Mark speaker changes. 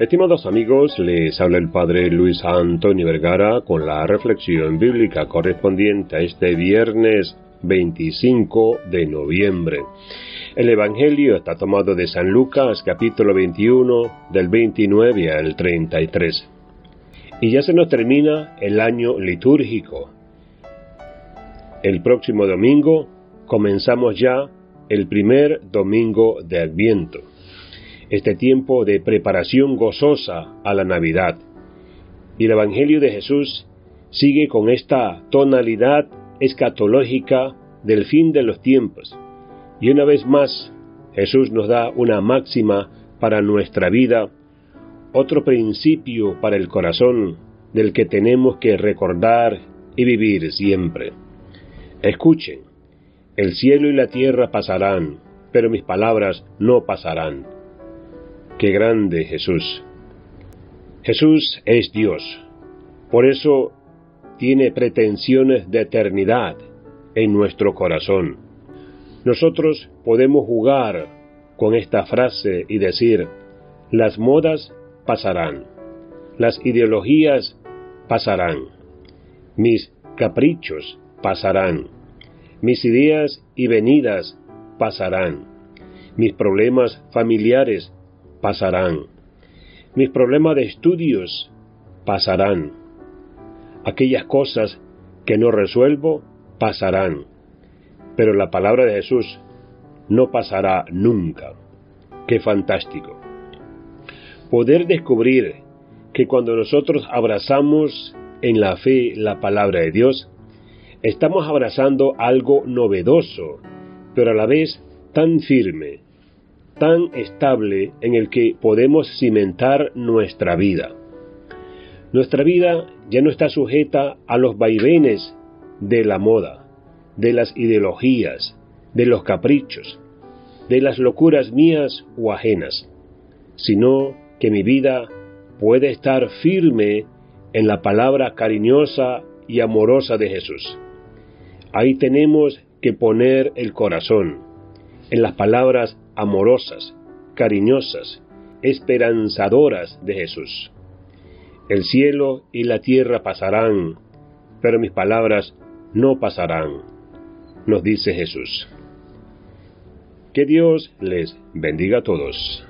Speaker 1: Estimados amigos, les habla el Padre Luis Antonio Vergara con la reflexión bíblica correspondiente a este viernes 25 de noviembre. El Evangelio está tomado de San Lucas capítulo 21 del 29 al 33. Y ya se nos termina el año litúrgico. El próximo domingo comenzamos ya el primer domingo de Adviento este tiempo de preparación gozosa a la Navidad. Y el Evangelio de Jesús sigue con esta tonalidad escatológica del fin de los tiempos. Y una vez más, Jesús nos da una máxima para nuestra vida, otro principio para el corazón del que tenemos que recordar y vivir siempre. Escuchen, el cielo y la tierra pasarán, pero mis palabras no pasarán. Qué grande Jesús. Jesús es Dios. Por eso tiene pretensiones de eternidad en nuestro corazón. Nosotros podemos jugar con esta frase y decir, las modas pasarán, las ideologías pasarán, mis caprichos pasarán, mis ideas y venidas pasarán, mis problemas familiares pasarán. Mis problemas de estudios pasarán. Aquellas cosas que no resuelvo pasarán. Pero la palabra de Jesús no pasará nunca. Qué fantástico. Poder descubrir que cuando nosotros abrazamos en la fe la palabra de Dios, estamos abrazando algo novedoso, pero a la vez tan firme, tan estable en el que podemos cimentar nuestra vida. Nuestra vida ya no está sujeta a los vaivenes de la moda, de las ideologías, de los caprichos, de las locuras mías o ajenas, sino que mi vida puede estar firme en la palabra cariñosa y amorosa de Jesús. Ahí tenemos que poner el corazón, en las palabras amorosas, cariñosas, esperanzadoras de Jesús. El cielo y la tierra pasarán, pero mis palabras no pasarán, nos dice Jesús. Que Dios les bendiga a todos.